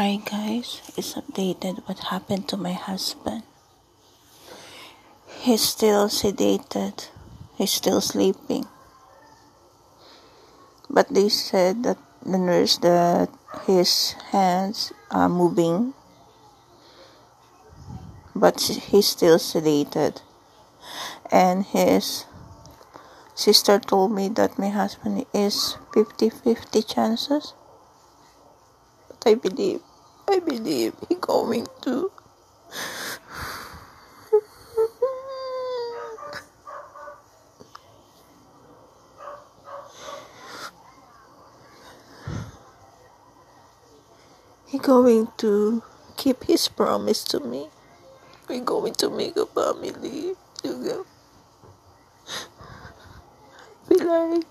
Hi guys, it's updated what happened to my husband. He's still sedated. He's still sleeping. But they said that the nurse that his hands are moving but he's still sedated. And his sister told me that my husband is 50-50 chances. But I believe, I believe he going to. he going to keep his promise to me. We're going to make a family. I feel like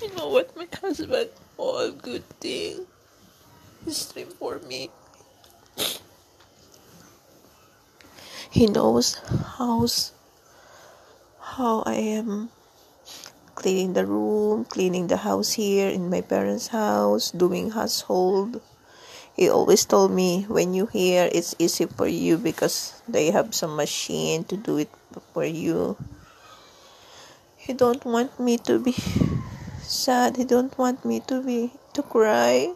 you know what my husband all good thing is dream for me. He knows how's how I am cleaning the room, cleaning the house here in my parents' house, doing household. He always told me when you here it's easy for you because they have some machine to do it for you. He don't want me to be sad. He don't want me to be to cry.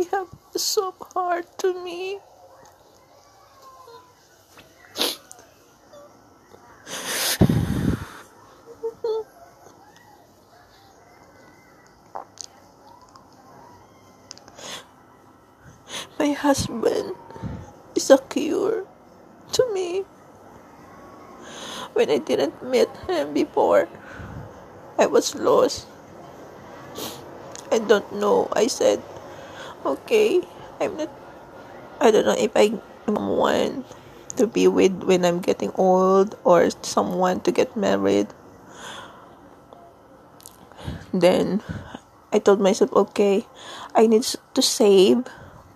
He have a soft heart to me. My husband is a cure to me. When I didn't meet him before, I was lost. I don't know. I said, okay, I'm not, I don't know if I'm one to be with when I'm getting old or someone to get married. Then I told myself, okay, I need to save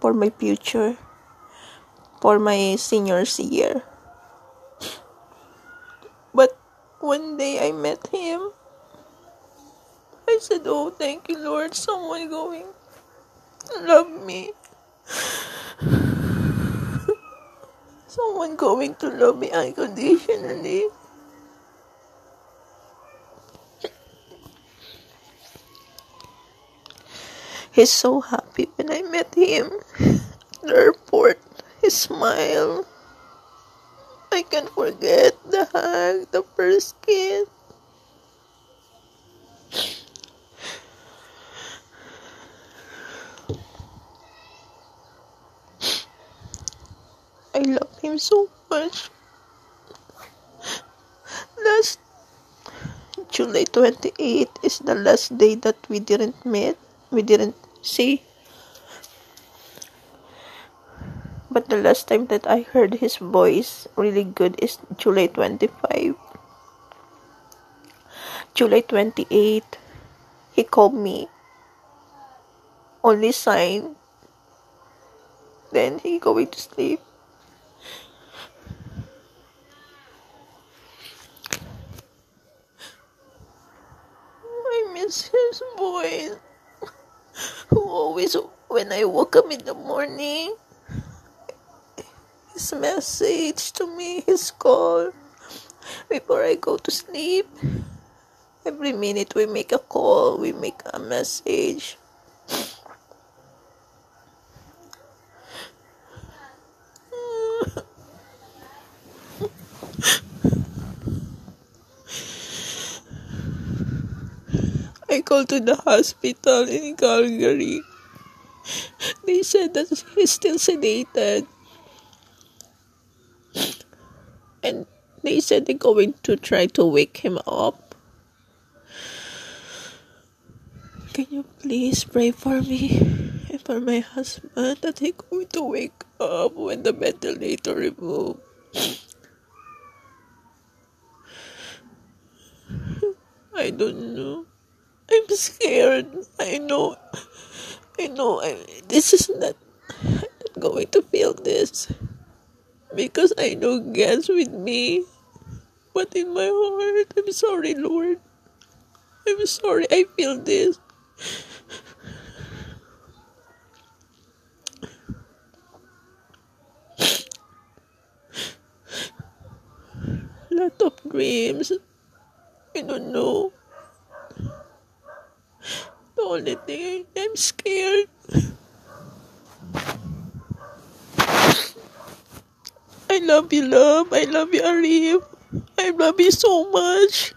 for my future, for my senior's year. But one day I met him. I said, Oh, thank you, Lord. Someone going love me. Someone going to love me unconditionally. He's so happy when I met him at the airport. His smile. I can't forget the hug, the first kiss. Love him so much. Last July 28 is the last day that we didn't meet. We didn't see. But the last time that I heard his voice really good is July 25. July 28, he called me. Only sign. Then he going to sleep. I his voice who always, when I woke up in the morning, his message to me, his call, before I go to sleep. Every minute we make a call, we make a message. I called to the hospital in Calgary. They said that he's still sedated. And they said they're going to try to wake him up. Can you please pray for me and for my husband that he's going to wake up when the ventilator removed? I don't know scared. I know, I know, I, this is not, I'm not going to feel this because I know God's with me. But in my heart, I'm sorry, Lord. I'm sorry, I feel this. lot of dreams. I don't know. Thing, I'm scared. I love you, love. I love you, Arif. I love you so much.